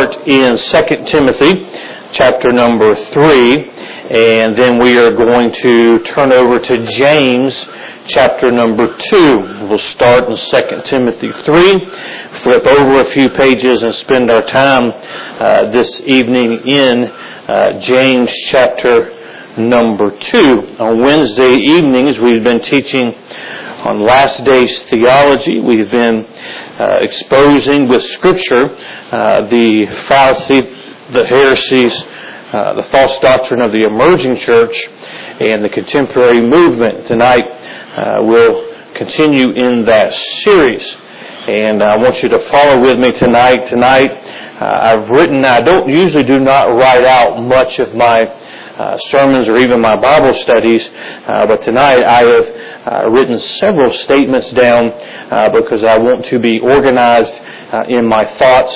start in 2 Timothy chapter number 3, and then we are going to turn over to James chapter number 2. We'll start in 2 Timothy 3, flip over a few pages, and spend our time uh, this evening in uh, James chapter number 2. On Wednesday evenings, we've been teaching on last days theology. We've been uh, exposing with Scripture uh, the fallacy, the heresies, uh, the false doctrine of the emerging church and the contemporary movement. Tonight uh, we'll continue in that series. And I want you to follow with me tonight. Tonight, uh, I've written, I don't usually do not write out much of my uh, sermons or even my Bible studies, uh, but tonight I have uh, written several statements down because I want to be organized in my thoughts,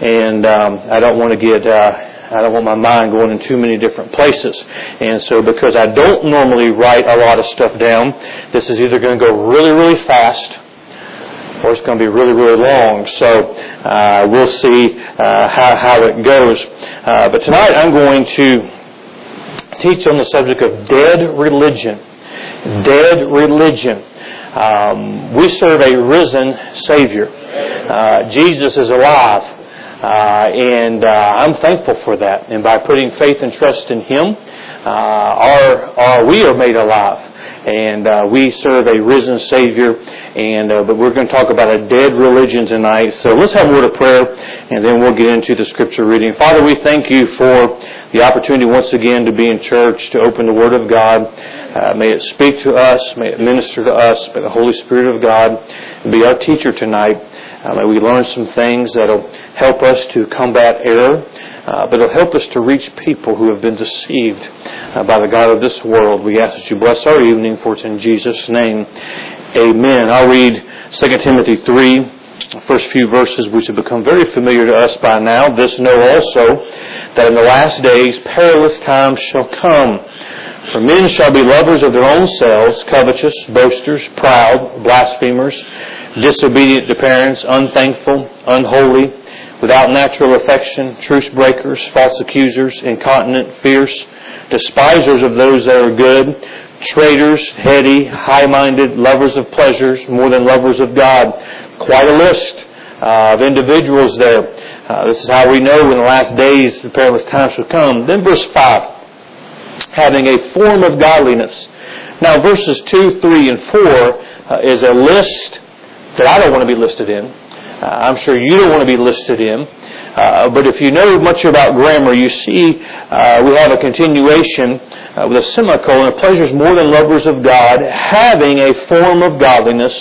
and um, I don't want to get I don't want my mind going in too many different places. And so because I don't normally write a lot of stuff down, this is either going to go really, really fast or it's going to be really, really long. So uh, we'll see uh, how, how it goes. Uh, but tonight I'm going to teach on the subject of dead religion. Dead religion. Um, we serve a risen Savior. Uh, Jesus is alive. Uh, and uh, I'm thankful for that. And by putting faith and trust in Him, uh, our, our, we are made alive and uh, we serve a risen Savior. And uh, but we're going to talk about a dead religion tonight. So let's have a word of prayer, and then we'll get into the scripture reading. Father, we thank you for the opportunity once again to be in church, to open the Word of God. Uh, may it speak to us. May it minister to us. May the Holy Spirit of God be our teacher tonight. Uh, may we learn some things that'll help us to combat error, uh, but it'll help us to reach people who have been deceived uh, by the God of this world. We ask that you bless our evening, for it's in Jesus' name. Amen. I'll read 2 Timothy 3 first few verses which have become very familiar to us by now. This know also that in the last days perilous times shall come. For men shall be lovers of their own selves, covetous, boasters, proud, blasphemers, disobedient to parents, unthankful, unholy, without natural affection, truce breakers, false accusers, incontinent, fierce, despisers of those that are good, traitors, heady, high-minded, lovers of pleasures more than lovers of God. Quite a list uh, of individuals there. Uh, this is how we know in the last days the perilous times will come. Then verse 5, having a form of godliness. Now verses 2, 3, and 4 uh, is a list that I don't want to be listed in. Uh, I'm sure you don't want to be listed in. Uh, but if you know much about grammar, you see uh, we have a continuation uh, with a semicolon. Pleasures more than lovers of God, having a form of godliness,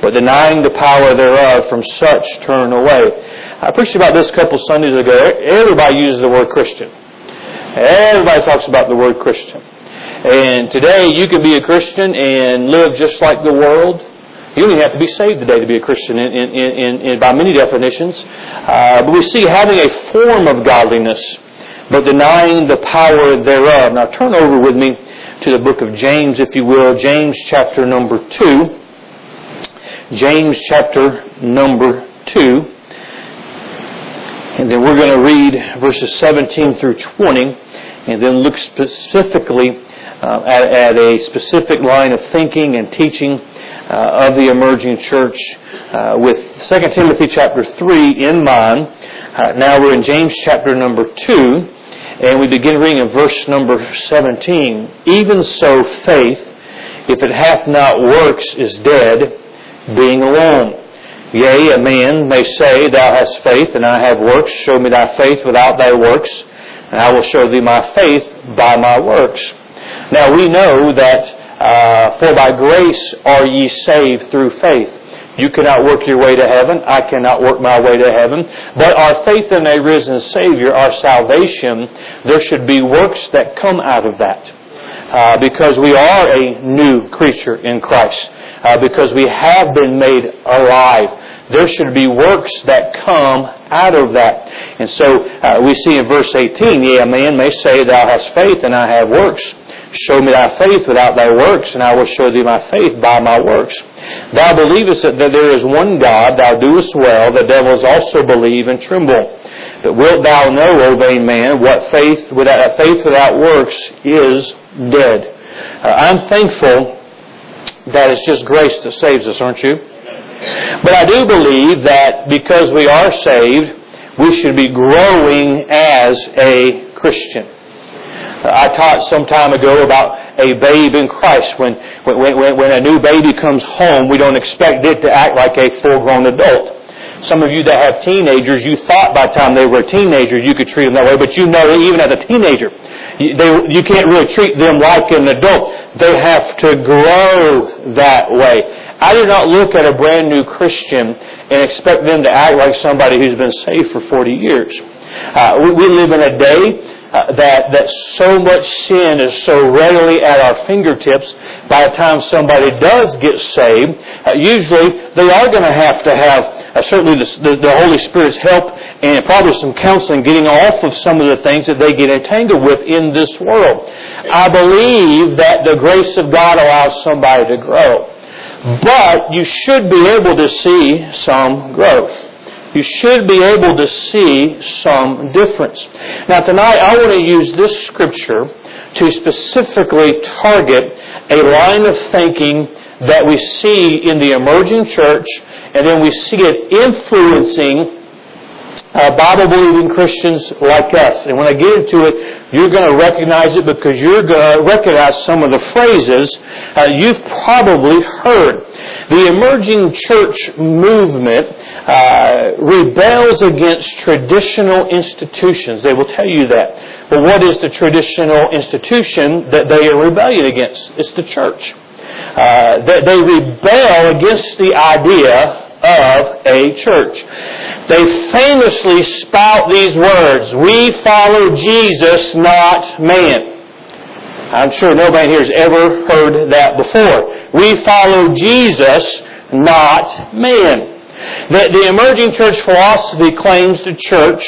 but denying the power thereof. From such turn away. I preached about this a couple Sundays ago. Everybody uses the word Christian. Everybody talks about the word Christian. And today you can be a Christian and live just like the world you don't even have to be saved today to be a Christian in, in, in, by many definitions. Uh, but we see having a form of godliness, but denying the power thereof. Now turn over with me to the book of James, if you will. James chapter number 2. James chapter number 2. And then we're going to read verses 17 through 20, and then look specifically uh, at, at a specific line of thinking and teaching uh, of the emerging church uh, with 2 Timothy chapter 3 in mind. Uh, now we're in James chapter number 2, and we begin reading in verse number 17. Even so, faith, if it hath not works, is dead, being alone. Yea, a man may say, Thou hast faith, and I have works. Show me thy faith without thy works, and I will show thee my faith by my works. Now we know that uh, for by grace are ye saved through faith. You cannot work your way to heaven. I cannot work my way to heaven. But our faith in a risen Savior, our salvation, there should be works that come out of that. Uh, because we are a new creature in Christ. Uh, because we have been made alive. There should be works that come out of that. And so uh, we see in verse 18, Yea, a man may say, Thou hast faith and I have works. Show me thy faith without thy works, and I will show thee my faith by my works. Thou believest that there is one God, thou doest well, the devils also believe and tremble. But wilt thou know, O vain man, what faith without, faith without works is dead. Uh, I'm thankful that it's just grace that saves us, aren't you? But I do believe that because we are saved, we should be growing as a Christian. I taught some time ago about a babe in Christ. When, when, when, when a new baby comes home, we don't expect it to act like a full-grown adult. Some of you that have teenagers, you thought by the time they were a teenager you could treat them that way, but you know even as a teenager, you, they, you can't really treat them like an adult. They have to grow that way. I do not look at a brand new Christian and expect them to act like somebody who's been saved for 40 years. Uh, we, we live in a day uh, that that so much sin is so readily at our fingertips. By the time somebody does get saved, uh, usually they are going to have to have uh, certainly the, the, the, Holy Spirit's help and probably some counseling, getting off of some of the things that they get entangled with in this world. I believe that the grace of God allows somebody to grow, but you should be able to see some growth you should be able to see some difference. Now tonight I want to use this scripture to specifically target a line of thinking that we see in the emerging church and then we see it influencing uh, Bible believing Christians like us. And when I get into it, you're going to recognize it because you're going to recognize some of the phrases uh, you've probably heard. The emerging church movement uh, rebels against traditional institutions. They will tell you that. But what is the traditional institution that they are rebelling against? It's the church. Uh, they, they rebel against the idea of a church. They famously spout these words, we follow Jesus, not man. I'm sure nobody here has ever heard that before. We follow Jesus, not man. The, the emerging church philosophy claims the church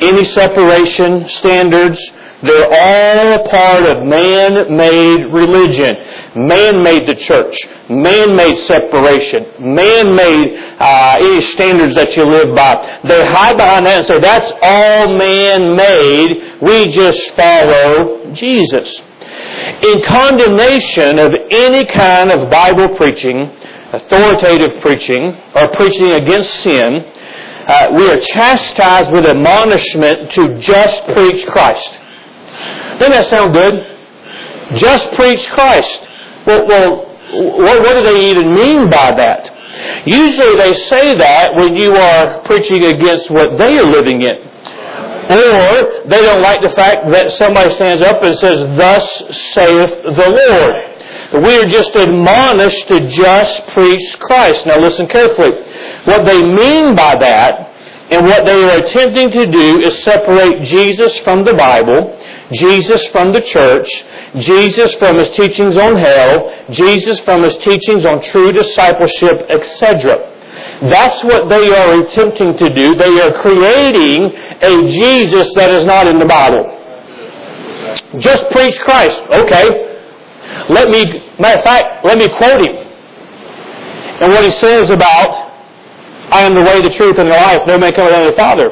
any separation, standards, they're all part of man-made religion. Man made the church. Man made separation. Man made uh, standards that you live by. They hide behind that and say, that's all man-made. We just follow Jesus. In condemnation of any kind of Bible preaching, authoritative preaching, or preaching against sin, uh, we are chastised with admonishment to just preach Christ. Doesn't that sound good? Just preach Christ. Well, well what, what do they even mean by that? Usually they say that when you are preaching against what they are living in. Or they don't like the fact that somebody stands up and says, Thus saith the Lord. We are just admonished to just preach Christ. Now listen carefully. What they mean by that and what they are attempting to do is separate Jesus from the Bible Jesus from the church, Jesus from his teachings on hell, Jesus from his teachings on true discipleship, etc. That's what they are attempting to do. They are creating a Jesus that is not in the Bible. Just preach Christ. Okay. Let me, matter of fact, let me quote him. And what he says about, I am the way, the truth, and the life. No man cometh unto the Father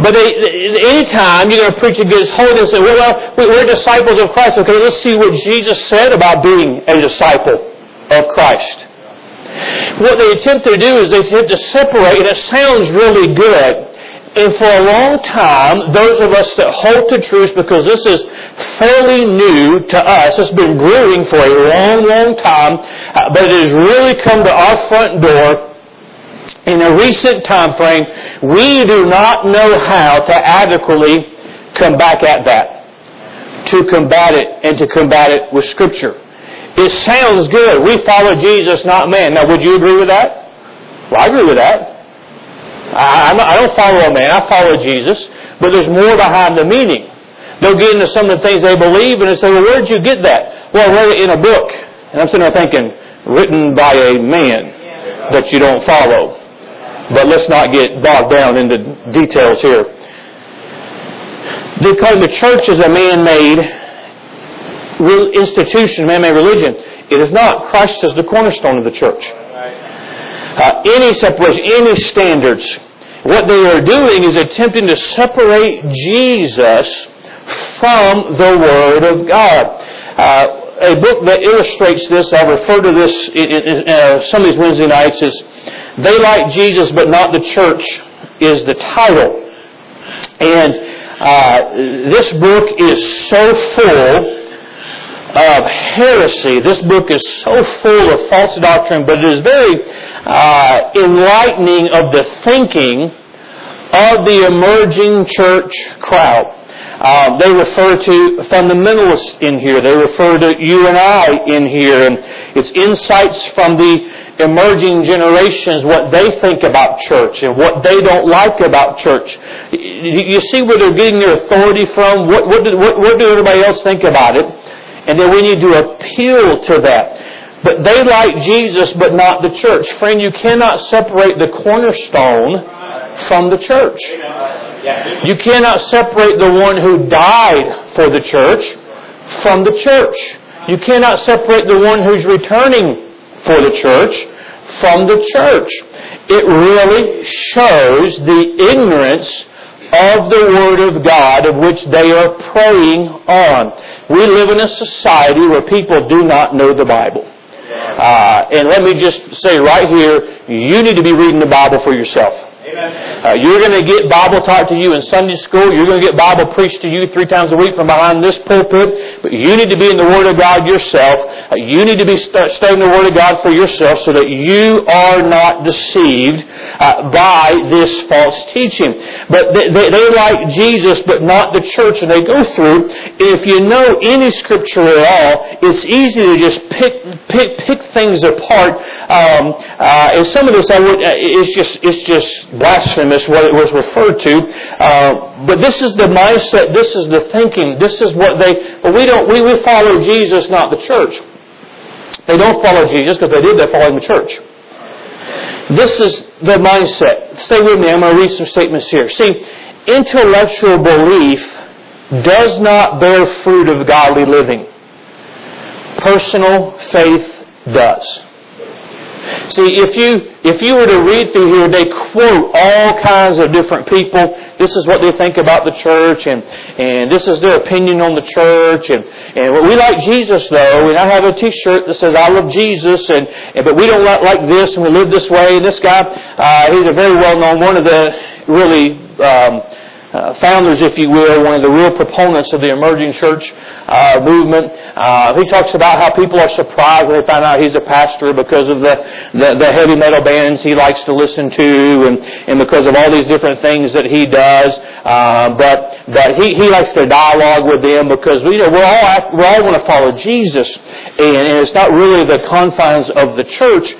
but they, anytime you're going to preach against holiness, and say, well, we're disciples of Christ. Okay, let's see what Jesus said about being a disciple of Christ. What they attempt to do is they attempt to separate, and it sounds really good. And for a long time, those of us that hold to truth, because this is fairly new to us, it's been brewing for a long, long time, uh, but it has really come to our front door in a recent time frame, we do not know how to adequately come back at that. To combat it and to combat it with Scripture. It sounds good. We follow Jesus, not man. Now, would you agree with that? Well, I agree with that. I, I don't follow a man. I follow Jesus. But there's more behind the meaning. They'll get into some of the things they believe and they say, well, where did you get that? Well, I read it in a book. And I'm sitting there thinking, written by a man that you don't follow. But let's not get bogged down into details here. Because the church is a man-made institution, man-made religion. It is not. Christ is the cornerstone of the church. Uh, any separation, any standards, what they are doing is attempting to separate Jesus from the Word of God. Uh, a book that illustrates this, I refer to this in, in uh, some of these Wednesday nights, is They Like Jesus But Not the Church is the title. And uh, this book is so full of heresy. This book is so full of false doctrine, but it is very uh, enlightening of the thinking of the emerging church crowd. Uh, they refer to fundamentalists in here. They refer to you and I in here. And it's insights from the emerging generations, what they think about church and what they don't like about church. You see where they're getting their authority from? What, what, do, what, what do everybody else think about it? And then we need to appeal to that. But they like Jesus, but not the church. Friend, you cannot separate the cornerstone from the church. You cannot separate the one who died for the church from the church. You cannot separate the one who's returning for the church from the church. It really shows the ignorance of the Word of God of which they are preying on. We live in a society where people do not know the Bible. Uh, and let me just say right here, you need to be reading the Bible for yourself. Uh, you're going to get Bible taught to you in Sunday school. You're going to get Bible preached to you three times a week from behind this pulpit. But you need to be in the Word of God yourself. Uh, you need to be st- studying the Word of God for yourself so that you are not deceived uh, by this false teaching. But they, they, they, like Jesus, but not the church. And they go through. If you know any Scripture at all, it's easy to just pick pick pick things apart. Um, uh, and some of this, I would, uh, it's just it's just blasphemous what it was referred to. Uh, but this is the mindset, this is the thinking, this is what they, we don't, we, we follow Jesus, not the church. They don't follow Jesus because they did, they're following the church. This is the mindset. Stay with me, I'm going to read some statements here. See, intellectual belief does not bear fruit of godly living. Personal faith does. See, if you if you were to read through here, they quote all kinds of different people. This is what they think about the church, and and this is their opinion on the church, and and we like Jesus though, and I have a T-shirt that says I love Jesus, and, and but we don't like, like this, and we live this way. And this guy, uh, he's a very well known one of the really. Um, uh, founders, if you will, one of the real proponents of the emerging church uh, movement. Uh, he talks about how people are surprised when they find out he's a pastor because of the, the, the heavy metal bands he likes to listen to and, and because of all these different things that he does. Uh, but but he, he likes to dialogue with them because you know we're all we're all want to follow Jesus, and, and it's not really the confines of the church.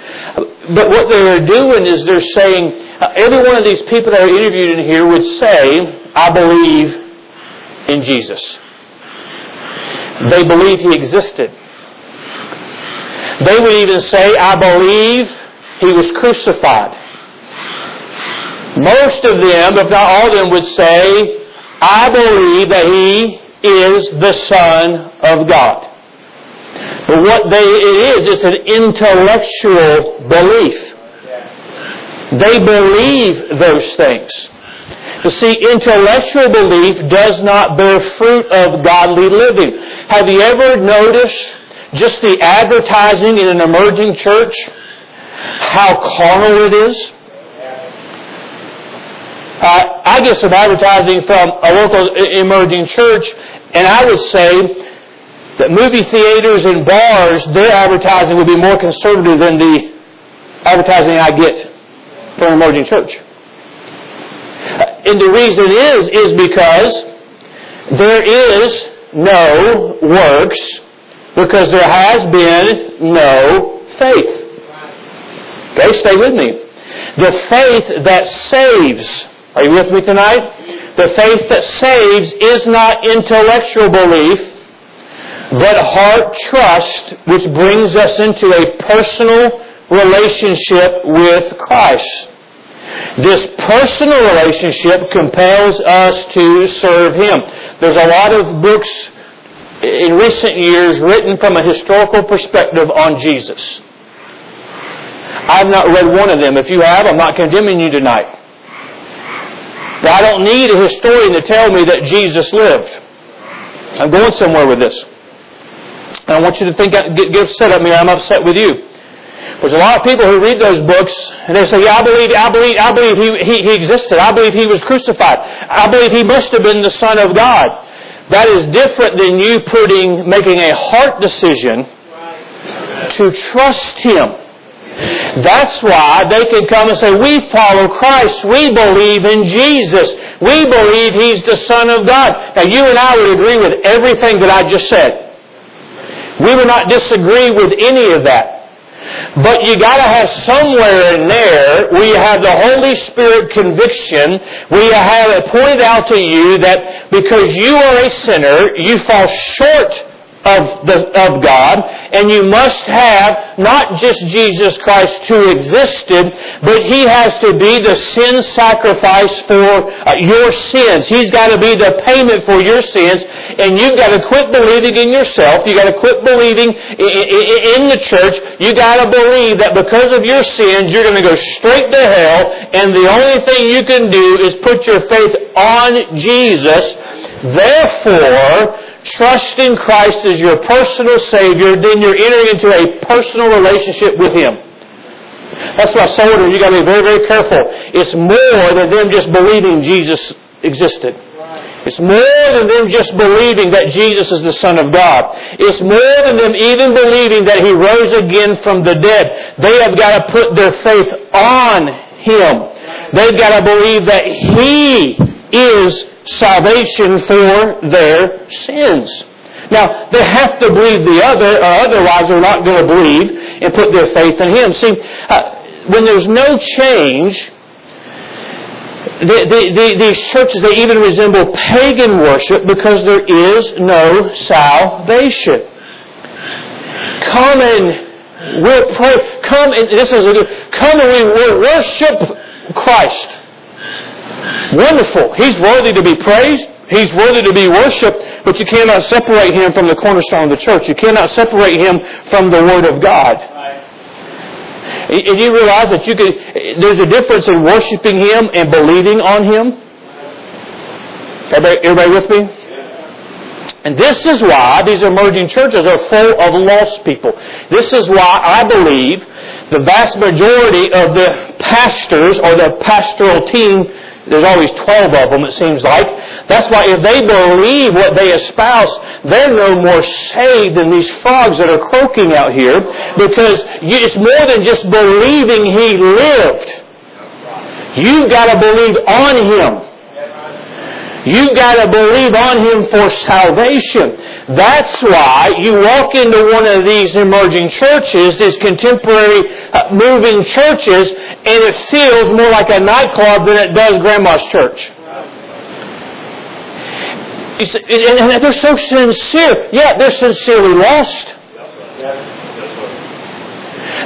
But what they're doing is they're saying uh, every one of these people that are interviewed in here would say, "I believe in Jesus." They believe he existed. They would even say, I believe he was crucified. Most of them, if not all of them, would say, I believe that he is the Son of God. But what they, it is, it's an intellectual belief. They believe those things. To see, intellectual belief does not bear fruit of godly living. Have you ever noticed just the advertising in an emerging church? How carnal it is? Uh, I get some advertising from a local emerging church, and I would say that movie theaters and bars, their advertising would be more conservative than the advertising I get from an emerging church. And the reason is, is because there is no works because there has been no faith. Okay, stay with me. The faith that saves, are you with me tonight? The faith that saves is not intellectual belief, but heart trust, which brings us into a personal relationship with Christ. This personal relationship compels us to serve Him. There's a lot of books in recent years written from a historical perspective on Jesus. I've not read one of them. If you have, I'm not condemning you tonight. But I don't need a historian to tell me that Jesus lived. I'm going somewhere with this. And I want you to think, get, get upset at me, I'm upset with you. There's a lot of people who read those books and they say, yeah, I believe, I believe, I believe he, he, he existed. I believe he was crucified. I believe he must have been the Son of God. That is different than you putting, making a heart decision to trust him. That's why they can come and say, we follow Christ. We believe in Jesus. We believe He's the Son of God. Now you and I would agree with everything that I just said. We would not disagree with any of that. But you gotta have somewhere in there where you have the Holy Spirit conviction, where you have it pointed out to you that because you are a sinner, you fall short of, the, of God, and you must have not just Jesus Christ who existed, but He has to be the sin sacrifice for uh, your sins. He's got to be the payment for your sins, and you've got to quit believing in yourself. You've got to quit believing in the church. You've got to believe that because of your sins, you're going to go straight to hell, and the only thing you can do is put your faith on Jesus. Therefore, trust in Christ as your personal Savior, then you're entering into a personal relationship with Him. That's why soldiers, you got to be very, very careful. It's more than them just believing Jesus existed. It's more than them just believing that Jesus is the Son of God. It's more than them even believing that He rose again from the dead. They have got to put their faith on Him. They've got to believe that He is salvation for their sins. Now, they have to believe the other, or otherwise they're not going to believe and put their faith in Him. See, uh, when there's no change, the, the, the, these churches, they even resemble pagan worship because there is no salvation. Come and we'll pray. Come and this is come and we will worship Christ. Wonderful. He's worthy to be praised. He's worthy to be worshiped, but you cannot separate him from the cornerstone of the church. You cannot separate him from the Word of God. And you realize that you could, there's a difference in worshiping Him and believing on Him? Everybody, everybody with me? And this is why these emerging churches are full of lost people. This is why I believe the vast majority of the pastors or the pastoral team there's always 12 of them, it seems like. That's why if they believe what they espouse, they're no more saved than these frogs that are croaking out here because it's more than just believing He lived. You've got to believe on Him. You've got to believe on Him for salvation. That's why you walk into one of these emerging churches, these contemporary uh, moving churches, and it feels more like a nightclub than it does Grandma's church. And they're so sincere. Yeah, they're sincerely lost.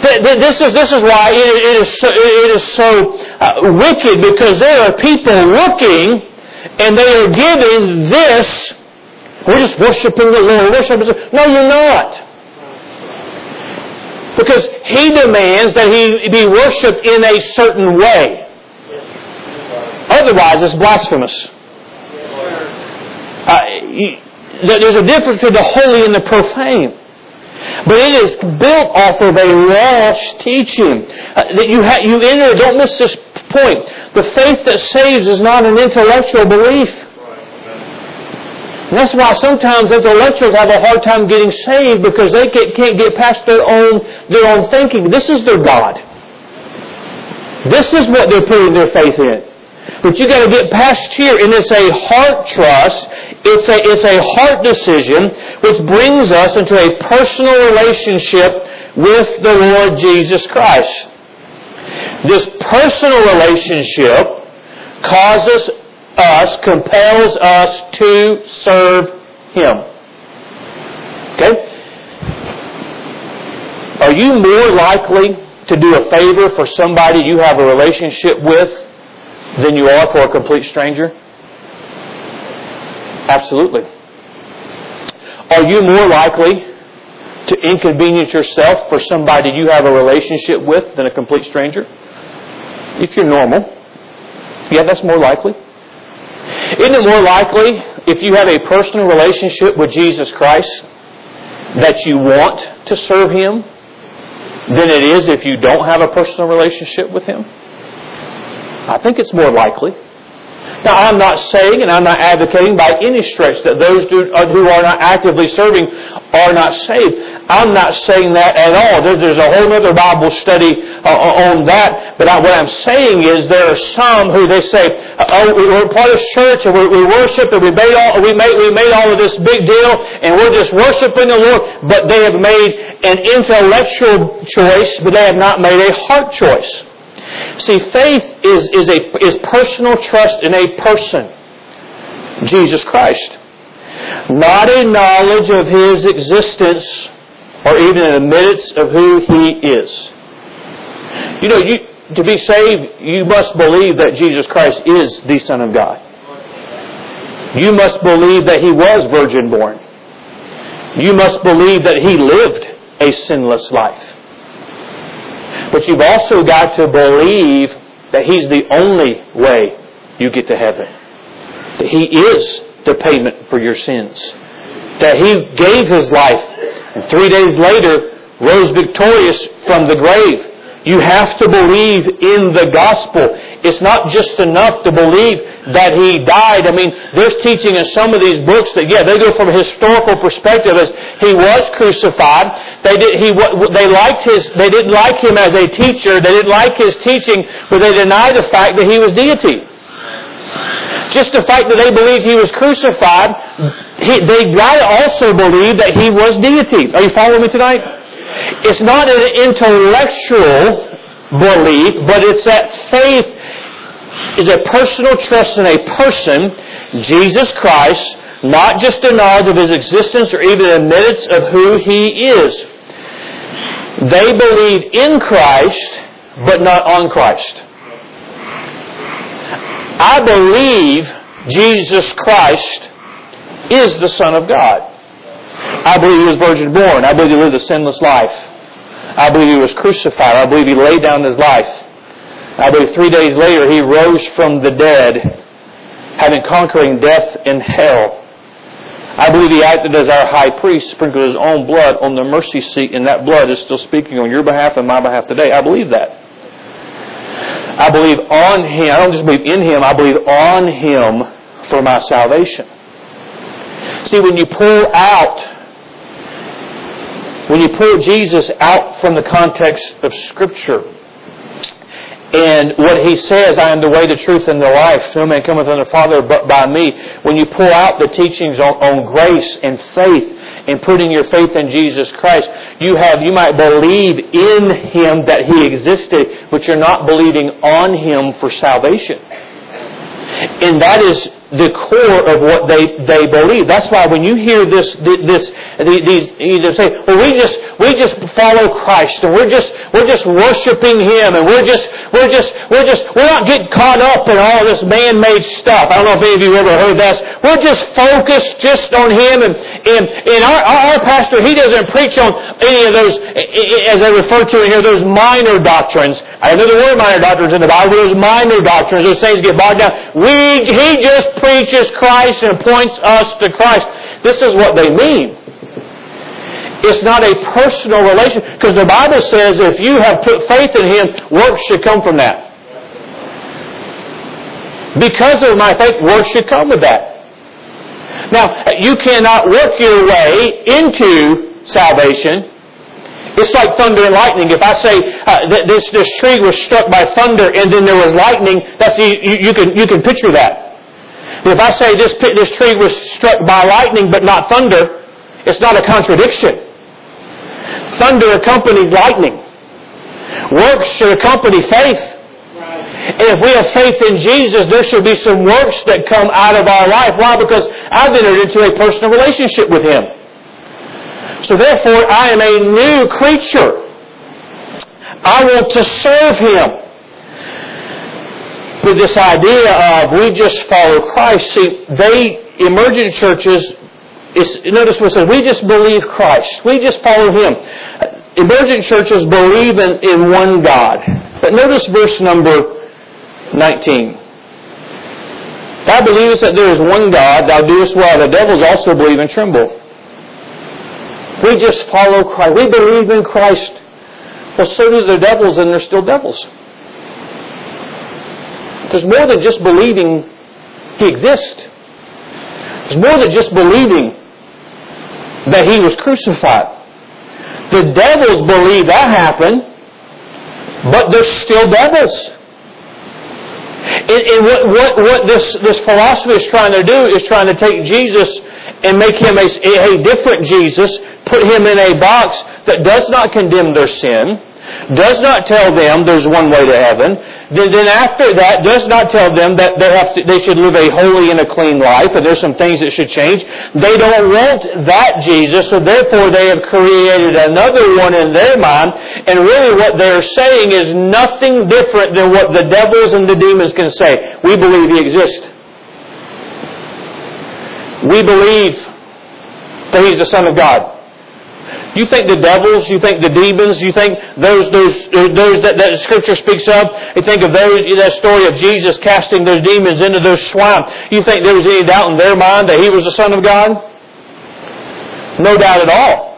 This is, this is why it is so, it is so uh, wicked because there are people looking and they are giving this. We're just worshiping the Lord. Worshiping. No, you're not. Because He demands that He be worshiped in a certain way. Otherwise, it's blasphemous. Uh, there's a difference between the holy and the profane. But it is built off of a lost teaching. Uh, that you, ha- you enter, don't miss this point. The faith that saves is not an intellectual belief. And that's why sometimes intellectuals have a hard time getting saved because they can't get past their own, their own thinking. This is their God. This is what they're putting their faith in. But you got to get past here, and it's a heart trust. It's a, it's a heart decision which brings us into a personal relationship with the Lord Jesus Christ. This personal relationship causes us, compels us to serve Him. Okay? Are you more likely to do a favor for somebody you have a relationship with than you are for a complete stranger? Absolutely. Are you more likely to inconvenience yourself for somebody you have a relationship with than a complete stranger? If you're normal, yeah, that's more likely. Isn't it more likely if you have a personal relationship with Jesus Christ that you want to serve Him than it is if you don't have a personal relationship with Him? I think it's more likely. Now, I'm not saying and I'm not advocating by any stretch that those uh, who are not actively serving are not saved. I'm not saying that at all. There's, a whole other Bible study uh, on that. But what I'm saying is there are some who they say, oh, we're part of church and we, worship and we made all, we made, we made all of this big deal and we're just worshiping the Lord. But they have made an intellectual choice, but they have not made a heart choice. See, faith is, is, a, is personal trust in a person, Jesus Christ. Not a knowledge of His existence or even an admittance of who He is. You know, you, to be saved, you must believe that Jesus Christ is the Son of God. You must believe that He was virgin born. You must believe that He lived a sinless life. But you've also got to believe that He's the only way you get to heaven. That He is the payment for your sins. That He gave His life and three days later rose victorious from the grave. You have to believe in the gospel. It's not just enough to believe that he died. I mean, there's teaching in some of these books that, yeah, they go from a historical perspective as he was crucified. They did, he, they liked his, they didn't like him as a teacher. They didn't like his teaching, but they deny the fact that he was deity. Just the fact that they believed he was crucified, he, they got to also believe that he was deity. Are you following me tonight? It's not an intellectual belief, but it's that faith is a personal trust in a person, Jesus Christ, not just a knowledge of his existence or even admittance of who he is. They believe in Christ, but not on Christ. I believe Jesus Christ is the Son of God. I believe he was virgin born. I believe he lived a sinless life. I believe he was crucified. I believe he laid down his life. I believe three days later he rose from the dead, having conquering death and hell. I believe he acted as our high priest, sprinkled his own blood on the mercy seat, and that blood is still speaking on your behalf and my behalf today. I believe that. I believe on him. I don't just believe in him, I believe on him for my salvation. See, when you pull out pull Jesus out from the context of Scripture, and what he says, I am the way, the truth, and the life. No man cometh unto the Father but by me. When you pull out the teachings on, on, grace and faith and putting your faith in Jesus Christ, you have, you might believe in Him that He existed, but you're not believing on Him for salvation. And that is the core of what they, they believe. That's why when you hear this, this, these, say, well, we just, we just follow Christ and we're just, we're just worshiping Him and we're just, we're just, we're just, we're not getting caught up in all this man-made stuff. I don't know if any of you ever heard that. We're just focused just on Him and, and, and our, our pastor, he doesn't preach on any of those, as I refer to in here, those minor doctrines. I know there were minor doctrines in the Bible, those minor doctrines, those things get bogged down. We, he just preaches Christ and points us to Christ. This is what they mean. It's not a personal relation. Because the Bible says if you have put faith in Him, works should come from that. Because of my faith, works should come with that. Now, you cannot work your way into salvation. It's like thunder and lightning. If I say uh, this this tree was struck by thunder and then there was lightning, that's you, you can you can picture that. If I say this, this tree was struck by lightning but not thunder, it's not a contradiction. Thunder accompanies lightning. Works should accompany faith. And if we have faith in Jesus, there should be some works that come out of our life. Why? Because I've entered into a personal relationship with Him. So therefore, I am a new creature. I want to serve Him with this idea of we just follow Christ. See, they, emergent churches, notice what it says, we just believe Christ. We just follow Him. Emergent churches believe in, in one God. But notice verse number 19. Thou believest that there is one God, thou doest well. The devils also believe and tremble. We just follow Christ. We believe in Christ. Well, so do the devils, and they're still devils. There's more than just believing He exists. There's more than just believing that He was crucified. The devils believe that happened, but they're still devils. And, and what, what, what this, this philosophy is trying to do is trying to take Jesus and make him a, a different Jesus, put him in a box that does not condemn their sin, does not tell them there's one way to heaven, then, then after that does not tell them that they, to, they should live a holy and a clean life and there's some things that should change. They don't want that Jesus, so therefore they have created another one in their mind, and really what they're saying is nothing different than what the devils and the demons can say. We believe He exists. We believe that He's the Son of God. You think the devils, you think the demons, you think those, those, those that, that Scripture speaks of, you think of those, that story of Jesus casting those demons into those swine. You think there was any doubt in their mind that He was the Son of God? No doubt at all.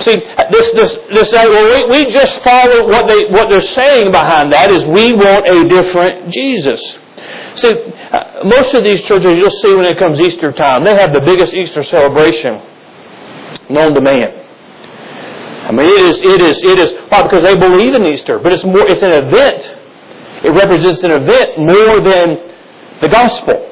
See, this, this, this, uh, well, we, we just follow what they, what they're saying behind that is we want a different Jesus. See, uh, most of these churches you'll see when it comes Easter time, they have the biggest Easter celebration known to man. I mean, it is, it is, it is, why? Because they believe in Easter, but it's more, it's an event. It represents an event more than the gospel.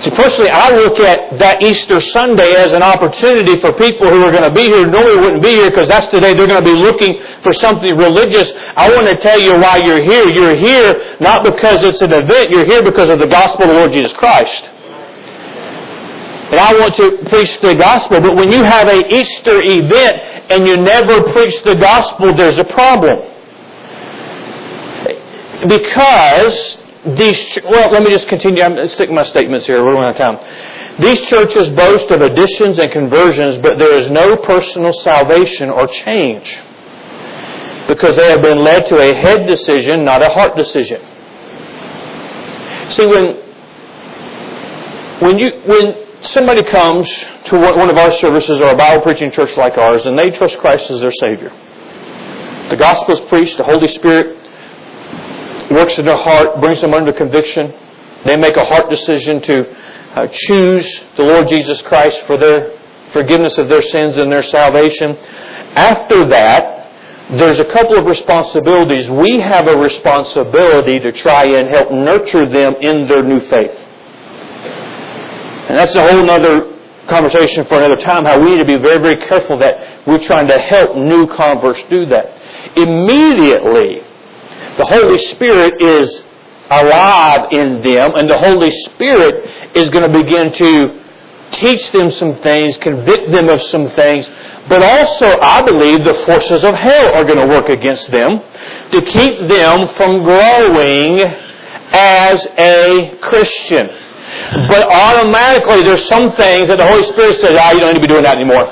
See, personally, I look at that Easter Sunday as an opportunity for people who are going to be here, normally wouldn't be here because that's the day they're going to be looking for something religious. I want to tell you why you're here. You're here not because it's an event, you're here because of the gospel of the Lord Jesus Christ. And I want to preach the gospel, but when you have a Easter event and you never preach the gospel, there's a problem. Because these, well, let me just continue. I'm sticking my statements here. We're running out of time. These churches boast of additions and conversions, but there is no personal salvation or change. Because they have been led to a head decision, not a heart decision. See, when, when you, when somebody comes to one of our services or a Bible preaching church like ours and they trust Christ as their Savior. The gospel is preached, the Holy Spirit works in their heart, brings them under conviction. They make a heart decision to uh, choose the Lord Jesus Christ for their forgiveness of their sins and their salvation. After that, there's a couple of responsibilities. We have a responsibility to try and help nurture them in their new faith. And that's a whole other conversation for another time, how we need to be very, very careful that we're trying to help new converts do that. Immediately, the Holy Spirit is alive in them, and the Holy Spirit is going to begin to teach them some things, convict them of some things, but also, I believe, the forces of hell are going to work against them to keep them from growing as a Christian. But automatically, there's some things that the Holy Spirit says, ah, you don't need to be doing that anymore.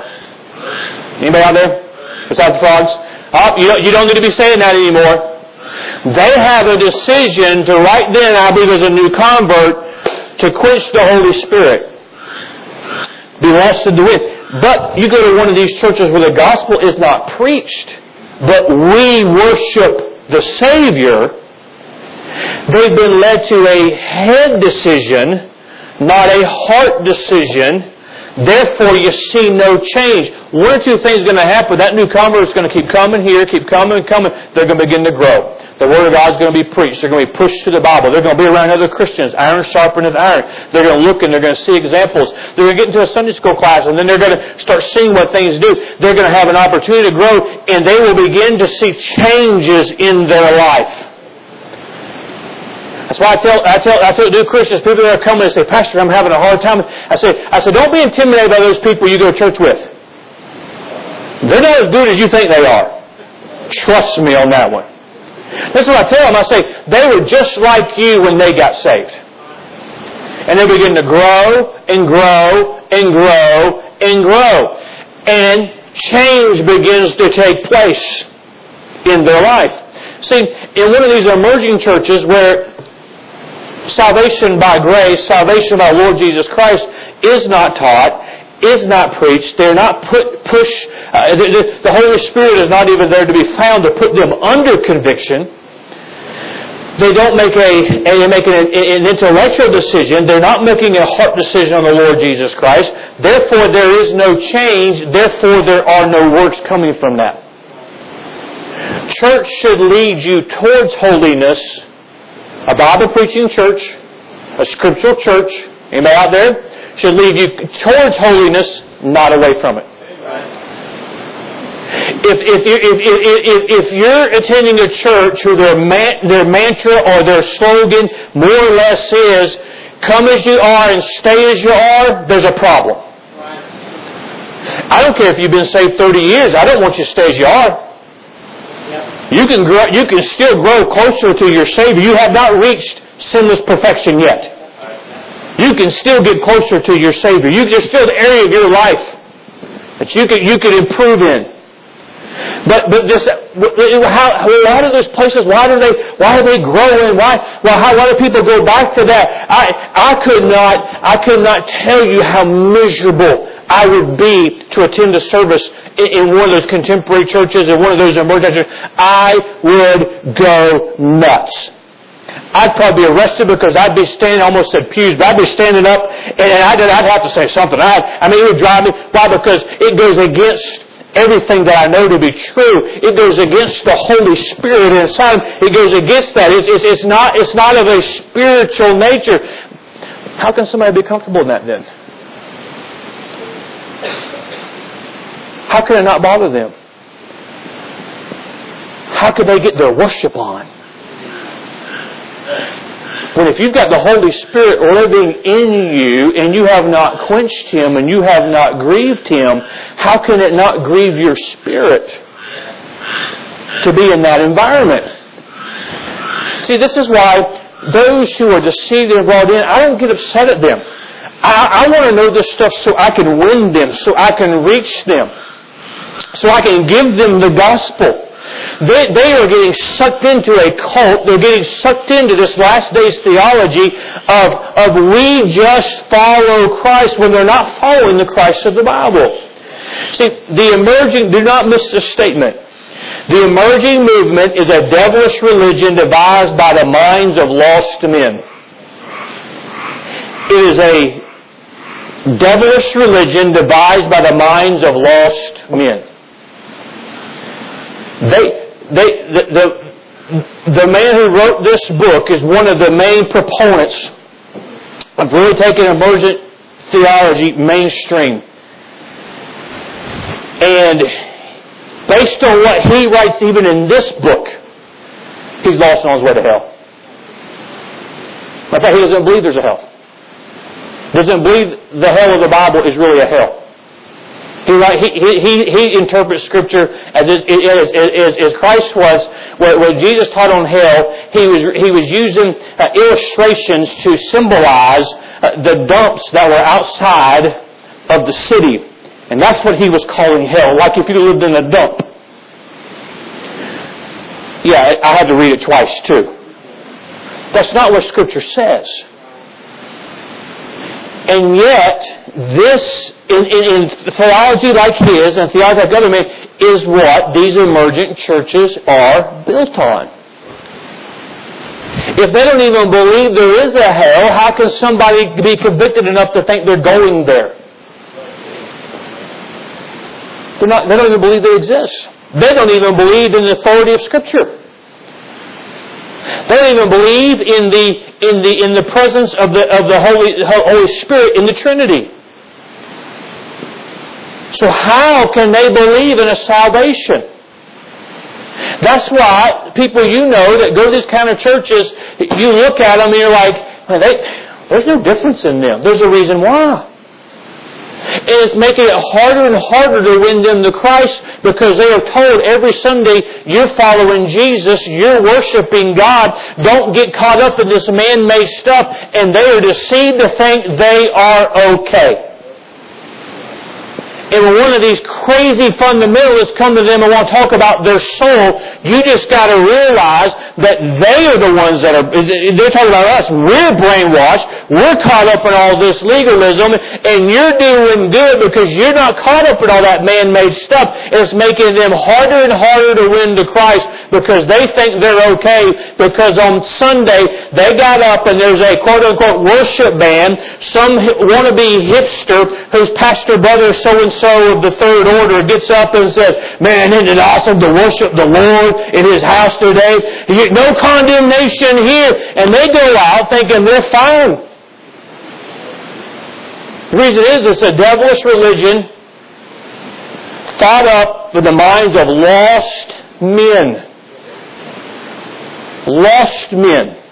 Anybody out there? Besides the frogs? Oh, you don't, you don't need to be saying that anymore. They have a decision to right then, I believe as a new convert, to quench the Holy Spirit. Be lost in the wind. But you go to one of these churches where the gospel is not preached, but we worship the Savior, They've been led to a head decision, not a heart decision. Therefore, you see no change. One or two things are going to happen. That new convert is going to keep coming here, keep coming and coming. They're going to begin to grow. The Word of God is going to be preached. They're going to be pushed to the Bible. They're going to be around other Christians. Iron sharpeneth iron. They're going to look and they're going to see examples. They're going to get into a Sunday school class and then they're going to start seeing what things do. They're going to have an opportunity to grow and they will begin to see changes in their life. That's why I tell, I tell, I tell new Christians, people that are coming and say, Pastor, I'm having a hard time. I say, I say, don't be intimidated by those people you go to church with. They're not as good as you think they are. Trust me on that one. That's what I tell them. I say, they were just like you when they got saved. And they begin to grow and grow and grow and grow. And change begins to take place in their life. See, in one of these emerging churches where salvation by grace, salvation by Lord Jesus Christ is not taught, is not preached. They're not put, push, uh, the, the Holy Spirit is not even there to be found to put them under conviction. They don't make a, a make an, an intellectual decision. They're not making a heart decision on the Lord Jesus Christ. Therefore, there is no change. Therefore, there are no works coming from that. Church should lead you towards holiness. A Bible preaching church, a scriptural church, anybody out there, should lead you towards holiness, not away from it. If, if, if, if, if you're attending a church where their, man, their mantra or their slogan more or less is, come as you are and stay as you are, there's a problem. I don't care if you've been saved 30 years. I don't want you to stay as you are. You can grow, you can still grow closer to your Savior. You have not reached sinless perfection yet. You can still get closer to your Savior. You, there's still the area of your life that you can, you can improve in. But but this how why do those places why do they why are they growing why well how why do people go back to that I I could not I could not tell you how miserable I would be to attend a service in one of those contemporary churches or one of those emerging churches, I would go nuts. I'd probably be arrested because I'd be standing, almost at pews, but I'd be standing up and I'd, I'd have to say something. I'd, I mean, it would drive me. Why? Because it goes against everything that I know to be true. It goes against the Holy Spirit inside. It goes against that. It's, it's, it's, not, it's not of a spiritual nature. How can somebody be comfortable in that then? How can it not bother them? How could they get their worship on? When if you've got the Holy Spirit living in you and you have not quenched Him and you have not grieved Him, how can it not grieve your spirit to be in that environment? See, this is why those who are deceived and brought in, I don't get upset at them. I, I want to know this stuff so I can win them, so I can reach them so I can give them the gospel. They, they are getting sucked into a cult. They're getting sucked into this last days theology of, of we just follow Christ when they're not following the Christ of the Bible. See, the emerging, do not miss this statement. The emerging movement is a devilish religion devised by the minds of lost men. It is a devilish religion devised by the minds of lost men. They, they, the, the, the man who wrote this book is one of the main proponents of really taking emergent theology mainstream. And based on what he writes even in this book, he's lost on his way to hell. In fact, he doesn't believe there's a hell. Doesn't believe the hell of the Bible is really a hell. He, he, he, he interprets Scripture as, as, as, as Christ was, when Jesus taught on hell, he was, he was using uh, illustrations to symbolize uh, the dumps that were outside of the city. And that's what he was calling hell, like if you lived in a dump. Yeah, I had to read it twice too. That's not what Scripture says. And yet, this, in, in, in, theology like his and theology like other men, is what these emergent churches are built on. If they don't even believe there is a hell, how can somebody be convicted enough to think they're going there? They're not, they don't even believe they exist. They don't even believe in the authority of Scripture. They don't even believe in the, in the, in the presence of the, of the Holy, Holy Spirit in the Trinity. So how can they believe in a salvation? That's why people you know that go to these kind of churches, you look at them and you're like, they, there's no difference in them. There's a reason why. It's making it harder and harder to win them to Christ because they are told every Sunday, you're following Jesus, you're worshiping God, don't get caught up in this man-made stuff, and they are deceived to think they are okay. And when one of these crazy fundamentalists come to them and want to talk about their soul, you just got to realize that they are the ones that are, they're talking about us. We're brainwashed. We're caught up in all this legalism, and you're doing good because you're not caught up in all that man-made stuff. It's making them harder and harder to win to Christ because they think they're okay because on Sunday they got up and there's a quote unquote worship band, some wannabe hipster whose pastor brother so and so of the third order gets up and says, man, isn't it awesome to worship the Lord in His house today? No condemnation here. And they go out thinking they're fine. The reason is it's a devilish religion thought up with the minds of lost men. Lost men.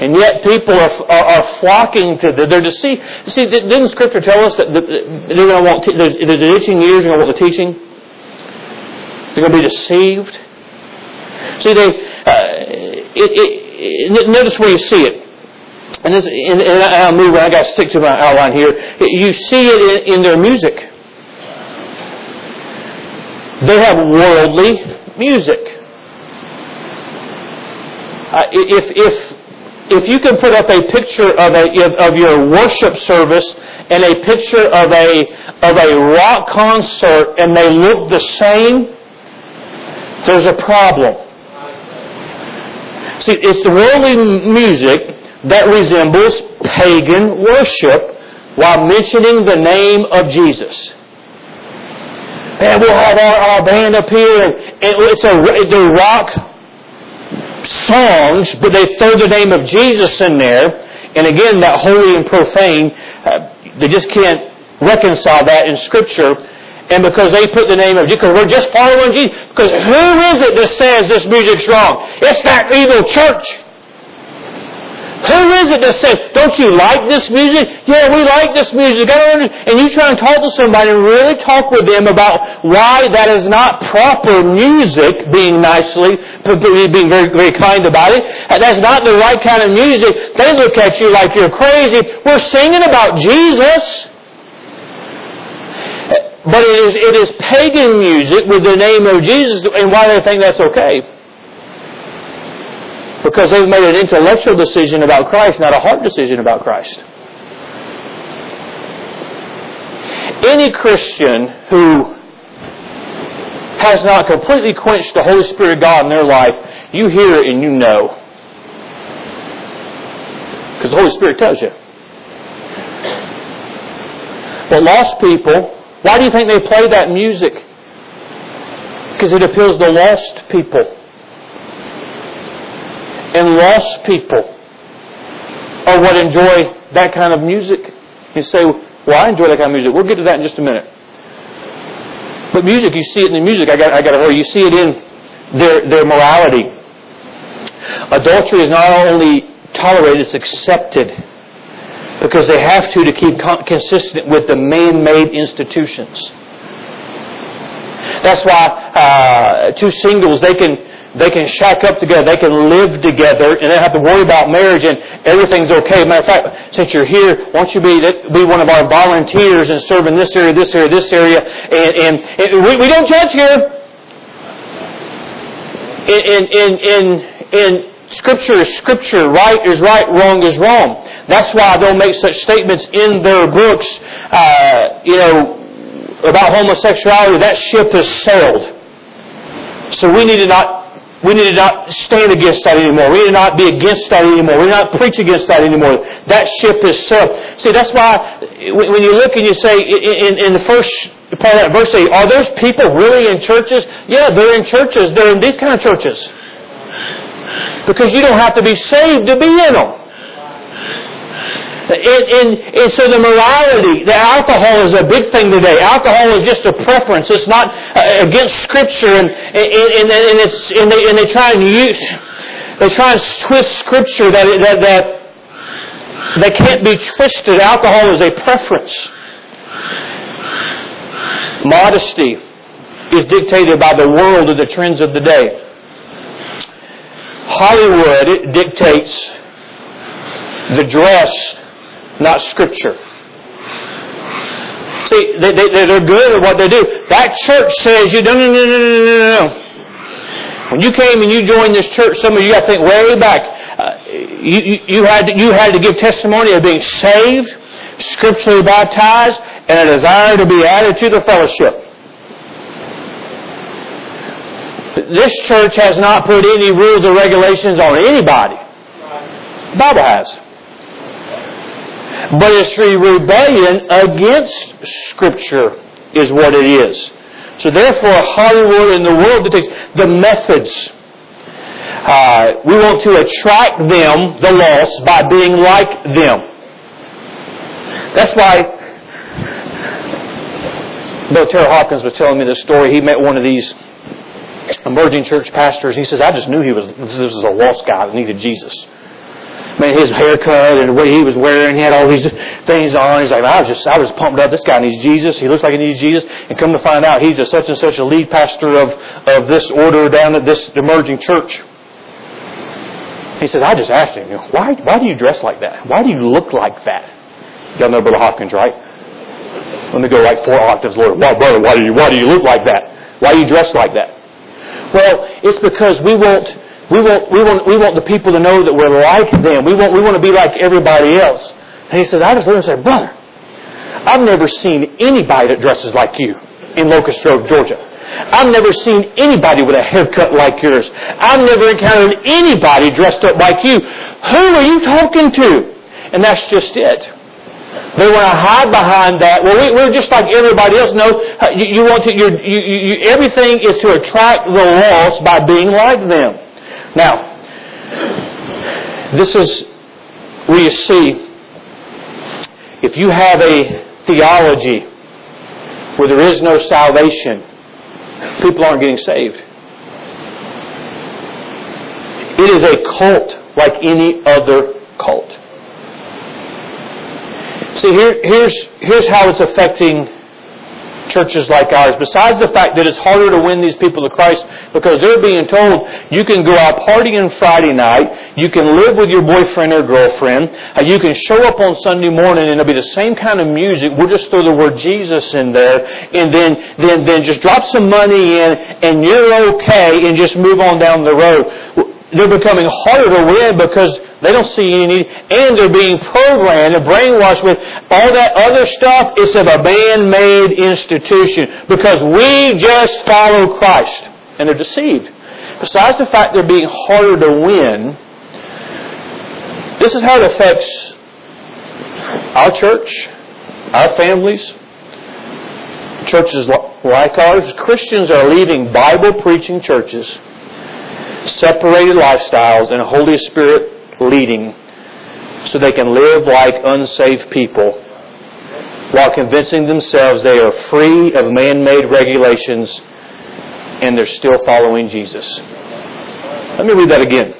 And yet people are, are, are flocking to the, they're deceived. See, didn't Scripture tell us that they're going to want, there's, there's an itching ears, they're going to want the teaching? They're going to be deceived. See, they, uh, it, it, notice where you see it. And, this, and, and I'll move, I got to stick to my outline here. You see it in, in their music. They have worldly music. Uh, if, if if you can put up a picture of a of your worship service and a picture of a of a rock concert and they look the same, there's a problem. See, it's the worldly music that resembles pagan worship while mentioning the name of Jesus. And we'll have our, our band up here, and, and it's a the rock songs, but they throw the name of Jesus in there. And again, that holy and profane, uh, they just can't reconcile that in Scripture. And because they put the name of Jesus, because we're just following Jesus. Because who is it that says this music's wrong? It's that evil church. Who is it that says, don't you like this music? Yeah, we like this music. And you try and talk to somebody and really talk with them about why that is not proper music, being nicely, being very, very kind about it. That's not the right kind of music. They look at you like you're crazy. We're singing about Jesus. But it is, it is pagan music with the name of Jesus, and why they think that's okay? Because they've made an intellectual decision about Christ, not a heart decision about Christ. Any Christian who has not completely quenched the Holy Spirit of God in their life, you hear it and you know. Because the Holy Spirit tells you. But lost people, why do you think they play that music? Because it appeals to lost people and lost people are what enjoy that kind of music. You say, well, I enjoy that kind of music. We'll get to that in just a minute. But music, you see it in the music. I got, I got to hurry. You see it in their, their morality. Adultery is not only tolerated, it's accepted because they have to to keep consistent with the man-made institutions. That's why uh, two singles they can they can shack up together. They can live together and they don't have to worry about marriage and everything's okay. Matter of fact, since you're here, why don't you be, be one of our volunteers and serve in this area, this area, this area. And, and, and we, we, don't judge here. In, in, in, in Scripture is Scripture. Right is right, wrong is wrong. That's why they'll make such statements in their books, uh, you know, about homosexuality. That ship has sailed. So we need to not we need to not stand against that anymore. We need to not be against that anymore. We need not preach against that anymore. That ship is sailed. See, that's why when you look and you say in, in the first part of that verse, say, are those people really in churches? Yeah, they're in churches. They're in these kind of churches. Because you don't have to be saved to be in them. And, and, and, so the morality, the alcohol is a big thing today. Alcohol is just a preference. It's not uh, against Scripture, and, and, and, it's, and, they, and they try and use, they try and twist Scripture that, that, that, that can't be twisted. Alcohol is a preference. Modesty is dictated by the world or the trends of the day. Hollywood dictates the dress not Scripture. See, they, they, they're good at what they do. That church says you, no, no, no, no, no, no, no. When you came and you joined this church, some of you to think way back. Uh, you, you, you, had to, you had to give testimony of being saved, scripturally baptized, and a desire to be added to the fellowship. This church has not put any rules or regulations on anybody. The Bible has. But it's the rebellion against Scripture is what it is. So therefore, Hollywood and the world dictates the methods. Uh, we want to attract them, the lost, by being like them. That's why Bill Terrell Hopkins was telling me this story. He met one of these emerging church pastors. He says, I just knew he was this was a lost guy that needed Jesus man, his haircut and way he was wearing, he had all these things on. He's like, I was just, I was pumped up. This guy needs Jesus. He looks like he needs Jesus. And come to find out, he's a such and such a lead pastor of, of this order down at this emerging church. He said, I just asked him, why, why do you dress like that? Why do you look like that? Y'all know Brother Hopkins, right? Let me go like four octaves lower. Why, brother, why do you, why do you look like that? Why do you dress like that? Well, it's because we won't we want, we want, we want the people to know that we're like them. We want, we want to be like everybody else. And he said, I just looked and said, brother, I've never seen anybody that dresses like you in Locust Grove, Georgia. I've never seen anybody with a haircut like yours. I've never encountered anybody dressed up like you. Who are you talking to? And that's just it. They want to hide behind that. Well, we, are just like everybody else. No, you, you want to. You, you, everything is to attract the lost by being like them. Now, this is where you see if you have a theology where there is no salvation, people aren't getting saved. It is a cult like any other cult. See, here, here's, here's how it's affecting churches like ours, besides the fact that it's harder to win these people to Christ because they're being told you can go out partying Friday night, you can live with your boyfriend or girlfriend, uh, you can show up on Sunday morning and it'll be the same kind of music. We'll just throw the word Jesus in there and then, then, then just drop some money in and you're okay and just move on down the road. They're becoming harder to win because they don't see any need, and they're being programmed and brainwashed with all that other stuff. It's of a man-made institution because we just follow Christ, and they're deceived. Besides the fact they're being harder to win, this is how it affects our church, our families, churches like ours. Christians are leaving Bible preaching churches, separated lifestyles, and Holy Spirit leading so they can live like unsaved people while convincing themselves they are free of man made regulations and they're still following Jesus. Let me read that again.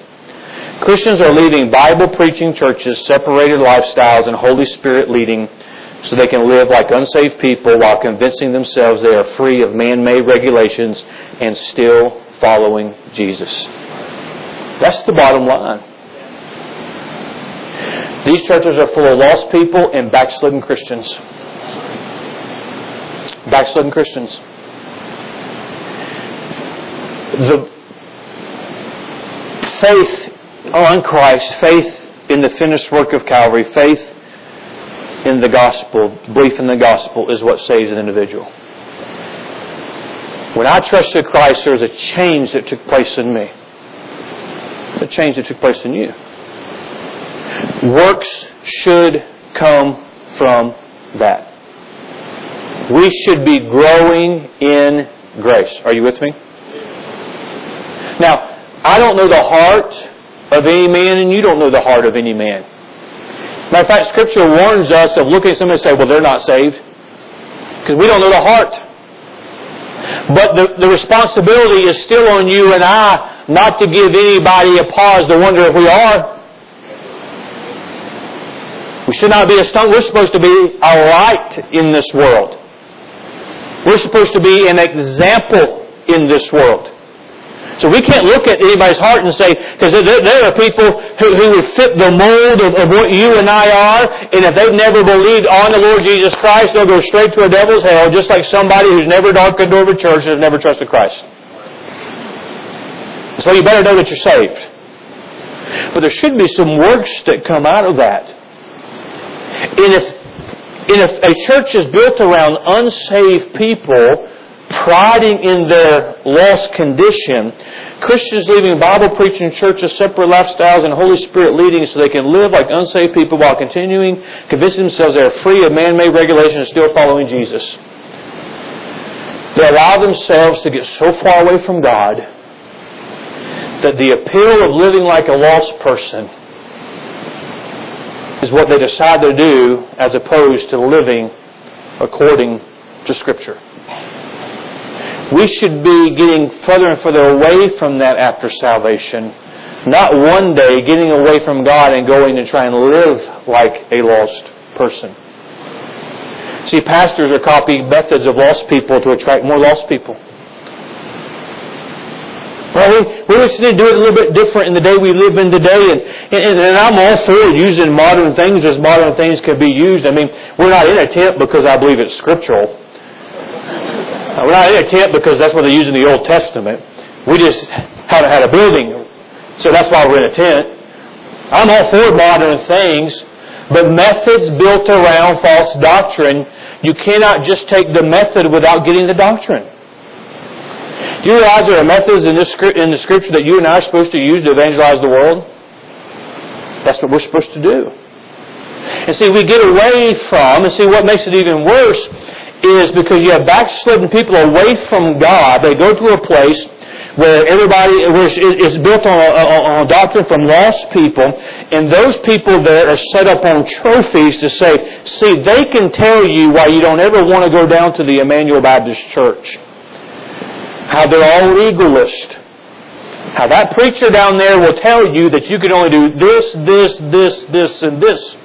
Christians are leaving Bible preaching churches, separated lifestyles, and Holy Spirit leading so they can live like unsaved people while convincing themselves they are free of man made regulations and still following Jesus. That's the bottom line. These churches are full of lost people and backslidden Christians. Backslidden Christians. The faith on Christ, faith in the finished work of Calvary, faith in the gospel, belief in the gospel is what saves an individual. When I trusted Christ, there was a change that took place in me. A change that took place in you. Works should come from that. We should be growing in grace. Are you with me? Now, I don't know the heart of any man, and you don't know the heart of any man. Matter of fact, Scripture warns us of looking at somebody and say, well, they're not saved. Because we don't know the heart. But the, the responsibility is still on you and I not to give anybody a pause to wonder if we are. Should not be a stone. We're supposed to be a light in this world. We're supposed to be an example in this world. So we can't look at anybody's heart and say, because there, are people who, who would fit the mold of, of, what you and I are, and if they've never believed on the Lord Jesus Christ, they'll go straight to a devil's hell, just like somebody who's never darkened the door of a church and has never trusted Christ. So you better know that you're saved. But there should be some works that come out of that. And if, and if a church is built around unsaved people, priding in their lost condition, Christians leaving Bible preaching churches, separate lifestyles, and Holy Spirit leading so they can live like unsaved people while continuing convincing themselves they're free of man-made regulation and still following Jesus. They allow themselves to get so far away from God that the appeal of living like a lost person is what they decide to do as opposed to living according to Scripture. We should be getting further and further away from that after salvation. Not one day getting away from God and going to try and live like a lost person. See, pastors are copying methods of lost people to attract more lost people. Well, we, we need to do it a little bit different in the day we live in today, and, and, and I'm all for using modern things as modern things can be used. I mean, we're not in a tent because I believe it's scriptural. Uh, we're not in a tent because that's what they use in the Old Testament. We just haven't had a building, so that's why we're in a tent. I'm all for modern things, but methods built around false doctrine, you cannot just take the method without getting the doctrine. Do you realize there are methods in, this, in the Scripture that you and I are supposed to use to evangelize the world? That's what we're supposed to do. And see, we get away from, and see what makes it even worse is because you have backslidden people away from God. They go to a place where everybody where it's built on a, on a doctrine from lost people, and those people there are set up on trophies to say, see, they can tell you why you don't ever want to go down to the Emmanuel Baptist Church. How they're all legalist. How that preacher down there will tell you that you can only do this, this, this, this, and this.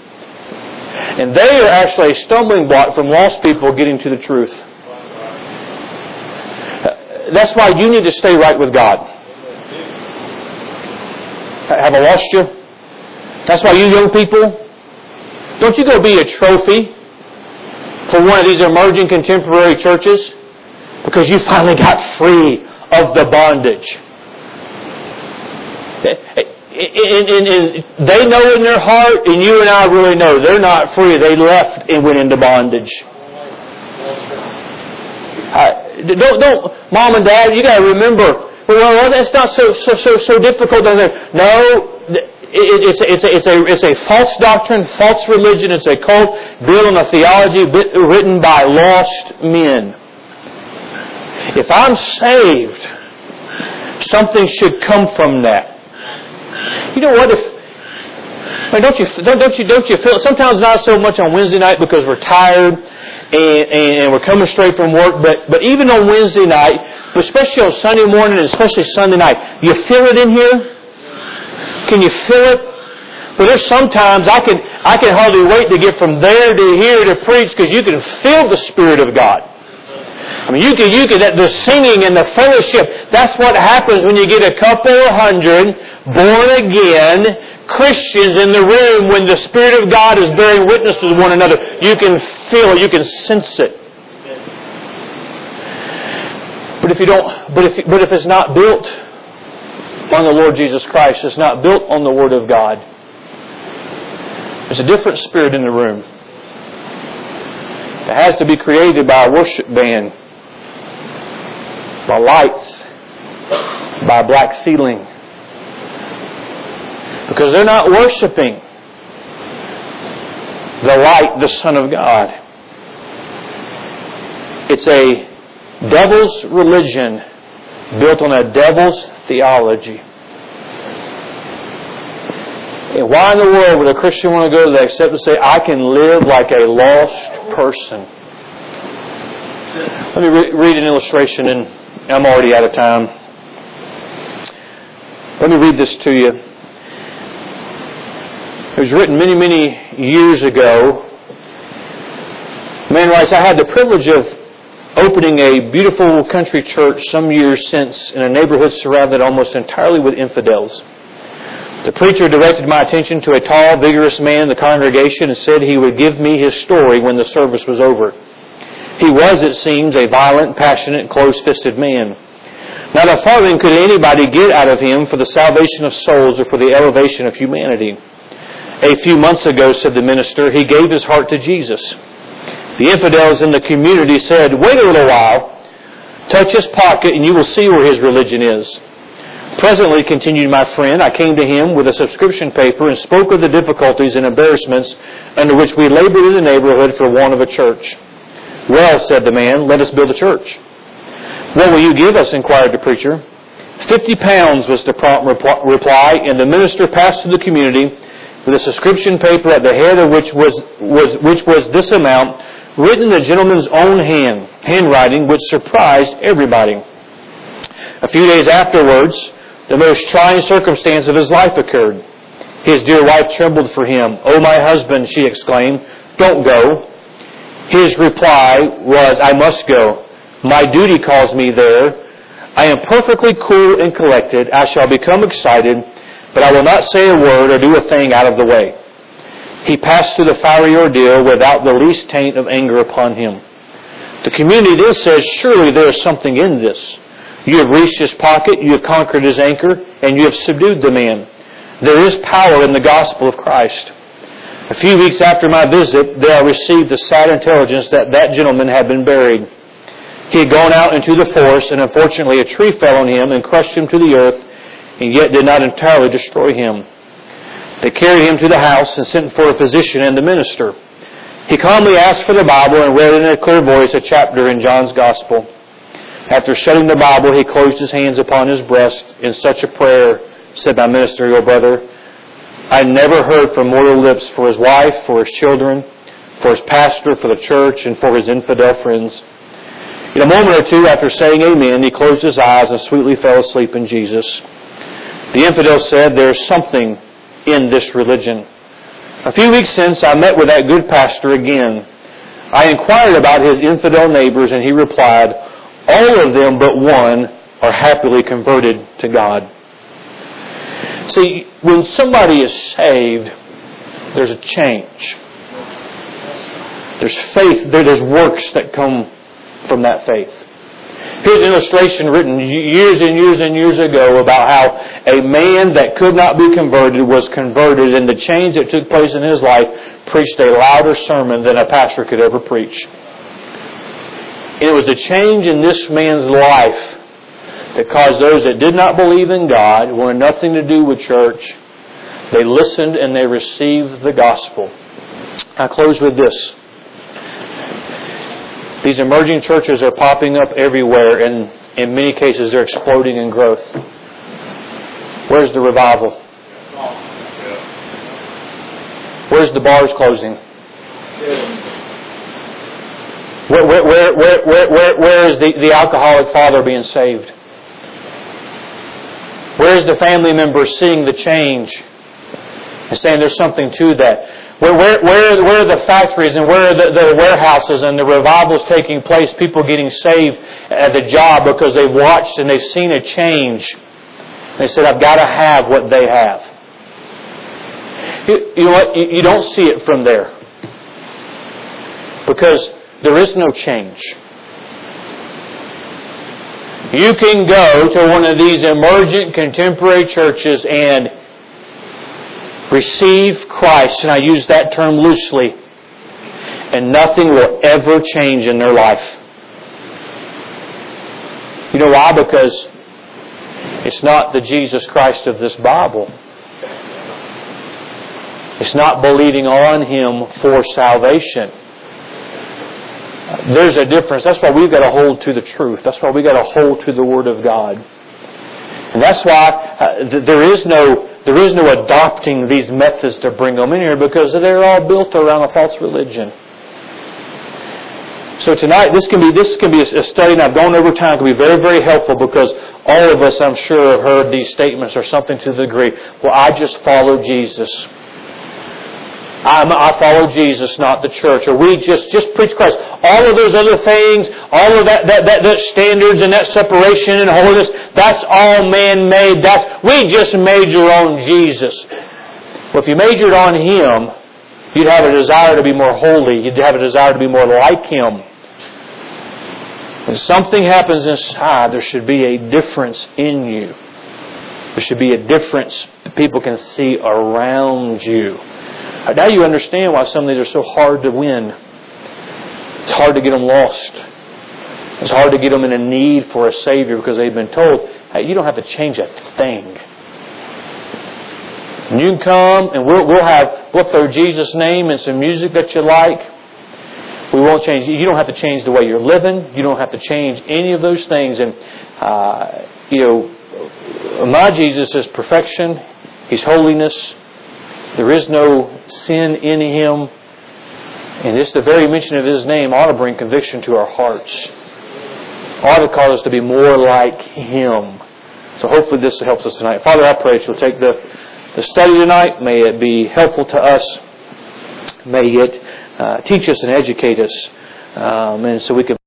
And they are actually a stumbling block from lost people getting to the truth. That's why you need to stay right with God. Have I lost you? That's why you young people, don't you go be a trophy for one of these emerging contemporary churches because you finally got free of the bondage. And, and, and, they know in their heart, and you and I really know, they're not free. They left and went into bondage. Uh, don't, don't, mom and dad, you gotta remember, well, that's not so, so, so, so difficult. No, it, it's, a, it's, a, it's, a, it's a false doctrine, false religion. It's a cult built on a theology written by lost men. If I'm saved, something should come from that. You know what? If I mean, don't you don't, you don't you feel sometimes not so much on Wednesday night because we're tired and, and, and we're coming straight from work, but but even on Wednesday night, but especially on Sunday morning and especially Sunday night, you feel it in here. Can you feel it? But there's sometimes I can I can hardly wait to get from there to here to preach because you can feel the Spirit of God. I mean, you can, you can, the singing and the fellowship, that's what happens when you get a couple hundred born again Christians in the room when the Spirit of God is bearing witness with one another. You can feel it, you can sense it. But if you don't, but if, but if it's not built on the Lord Jesus Christ, it's not built on the Word of God, there's a different spirit in the room. It has to be created by a worship band, by lights, by a black ceiling. Because they're not worshiping the light, the Son of God. It's a devil's religion built on a devil's theology. And why in the world would a Christian want to go to that except to say, I can live like a lost person? Let me re- read an illustration, and I'm already out of time. Let me read this to you. It was written many, many years ago. Man writes, I had the privilege of opening a beautiful country church some years since in a neighborhood surrounded almost entirely with infidels. The preacher directed my attention to a tall, vigorous man in the congregation and said he would give me his story when the service was over. He was, it seems, a violent, passionate, close-fisted man. Not a farthing could anybody get out of him for the salvation of souls or for the elevation of humanity. A few months ago, said the minister, he gave his heart to Jesus. The infidels in the community said, Wait a little while, touch his pocket, and you will see where his religion is. Presently, continued my friend, I came to him with a subscription paper and spoke of the difficulties and embarrassments under which we labored in the neighborhood for want of a church. Well, said the man, let us build a church. What will you give us? inquired the preacher. Fifty pounds was the prompt reply, and the minister passed to the community with a subscription paper at the head of which was, was, which was this amount, written in the gentleman's own hand, handwriting, which surprised everybody. A few days afterwards, the most trying circumstance of his life occurred. His dear wife trembled for him. Oh, my husband, she exclaimed, don't go. His reply was, I must go. My duty calls me there. I am perfectly cool and collected. I shall become excited, but I will not say a word or do a thing out of the way. He passed through the fiery ordeal without the least taint of anger upon him. The community then says, surely there is something in this. You have reached his pocket, you have conquered his anchor, and you have subdued the man. There is power in the gospel of Christ. A few weeks after my visit, there I received the sad intelligence that that gentleman had been buried. He had gone out into the forest, and unfortunately a tree fell on him and crushed him to the earth, and yet did not entirely destroy him. They carried him to the house and sent for a physician and the minister. He calmly asked for the Bible and read in a clear voice a chapter in John's Gospel. After shutting the Bible, he closed his hands upon his breast in such a prayer, said my minister, your brother, I never heard from mortal lips for his wife, for his children, for his pastor, for the church, and for his infidel friends. In a moment or two after saying amen, he closed his eyes and sweetly fell asleep in Jesus. The infidel said, There's something in this religion. A few weeks since, I met with that good pastor again. I inquired about his infidel neighbors, and he replied, All of them but one are happily converted to God. See, when somebody is saved, there's a change. There's faith, there's works that come from that faith. Here's an illustration written years and years and years ago about how a man that could not be converted was converted and the change that took place in his life preached a louder sermon than a pastor could ever preach. It was the change in this man's life that caused those that did not believe in God, wanted nothing to do with church, they listened and they received the gospel. I close with this. These emerging churches are popping up everywhere, and in many cases, they're exploding in growth. Where's the revival? Where's the bars closing? Where, where, where, where, where, where is the, the alcoholic father being saved? Where is the family member seeing the change and saying there's something to that? Where, where, where, where are the factories and where are the, the warehouses and the revivals taking place? People getting saved at the job because they've watched and they've seen a change. They said, I've got to have what they have. You, you know what? You, you don't see it from there. Because there is no change. You can go to one of these emergent contemporary churches and receive Christ, and I use that term loosely, and nothing will ever change in their life. You know why? Because it's not the Jesus Christ of this Bible. It's not believing on Him for salvation. There's a difference. That's why we've got to hold to the truth. That's why we've got to hold to the Word of God. And that's why uh, there is no there is no adopting these methods to bring them in here because they're all built around a false religion. So tonight, this can be this can be a study, and I've gone over time. Can be very very helpful because all of us, I'm sure, have heard these statements or something to the degree. Well, I just follow Jesus. I'm, I follow Jesus, not the church, or we just just preach Christ. All of those other things, all of that that, that, that standards and that separation and holiness, that's all man-made. That's we just major on Jesus. Well, if you majored on Him, you'd have a desire to be more holy. You'd have a desire to be more like Him. When something happens inside, there should be a difference in you. There should be a difference that people can see around you. Now you understand why some of these are so hard to win. It's hard to get them lost. It's hard to get them in a need for a Savior because they've been told, hey, you don't have to change a thing. And you can come and we'll, we'll have, we'll throw Jesus' name and some music that you like. We won't change. You don't have to change the way you're living. You don't have to change any of those things. And, uh, you know, my Jesus is perfection. He's holiness. There is no sin in Him. And just the very mention of His name ought to bring conviction to our hearts. Ought to cause us to be more like Him. So hopefully this helps us tonight. Father, I pray that you'll take the, the study tonight. May it be helpful to us. May it uh, teach us and educate us. Um, and so we can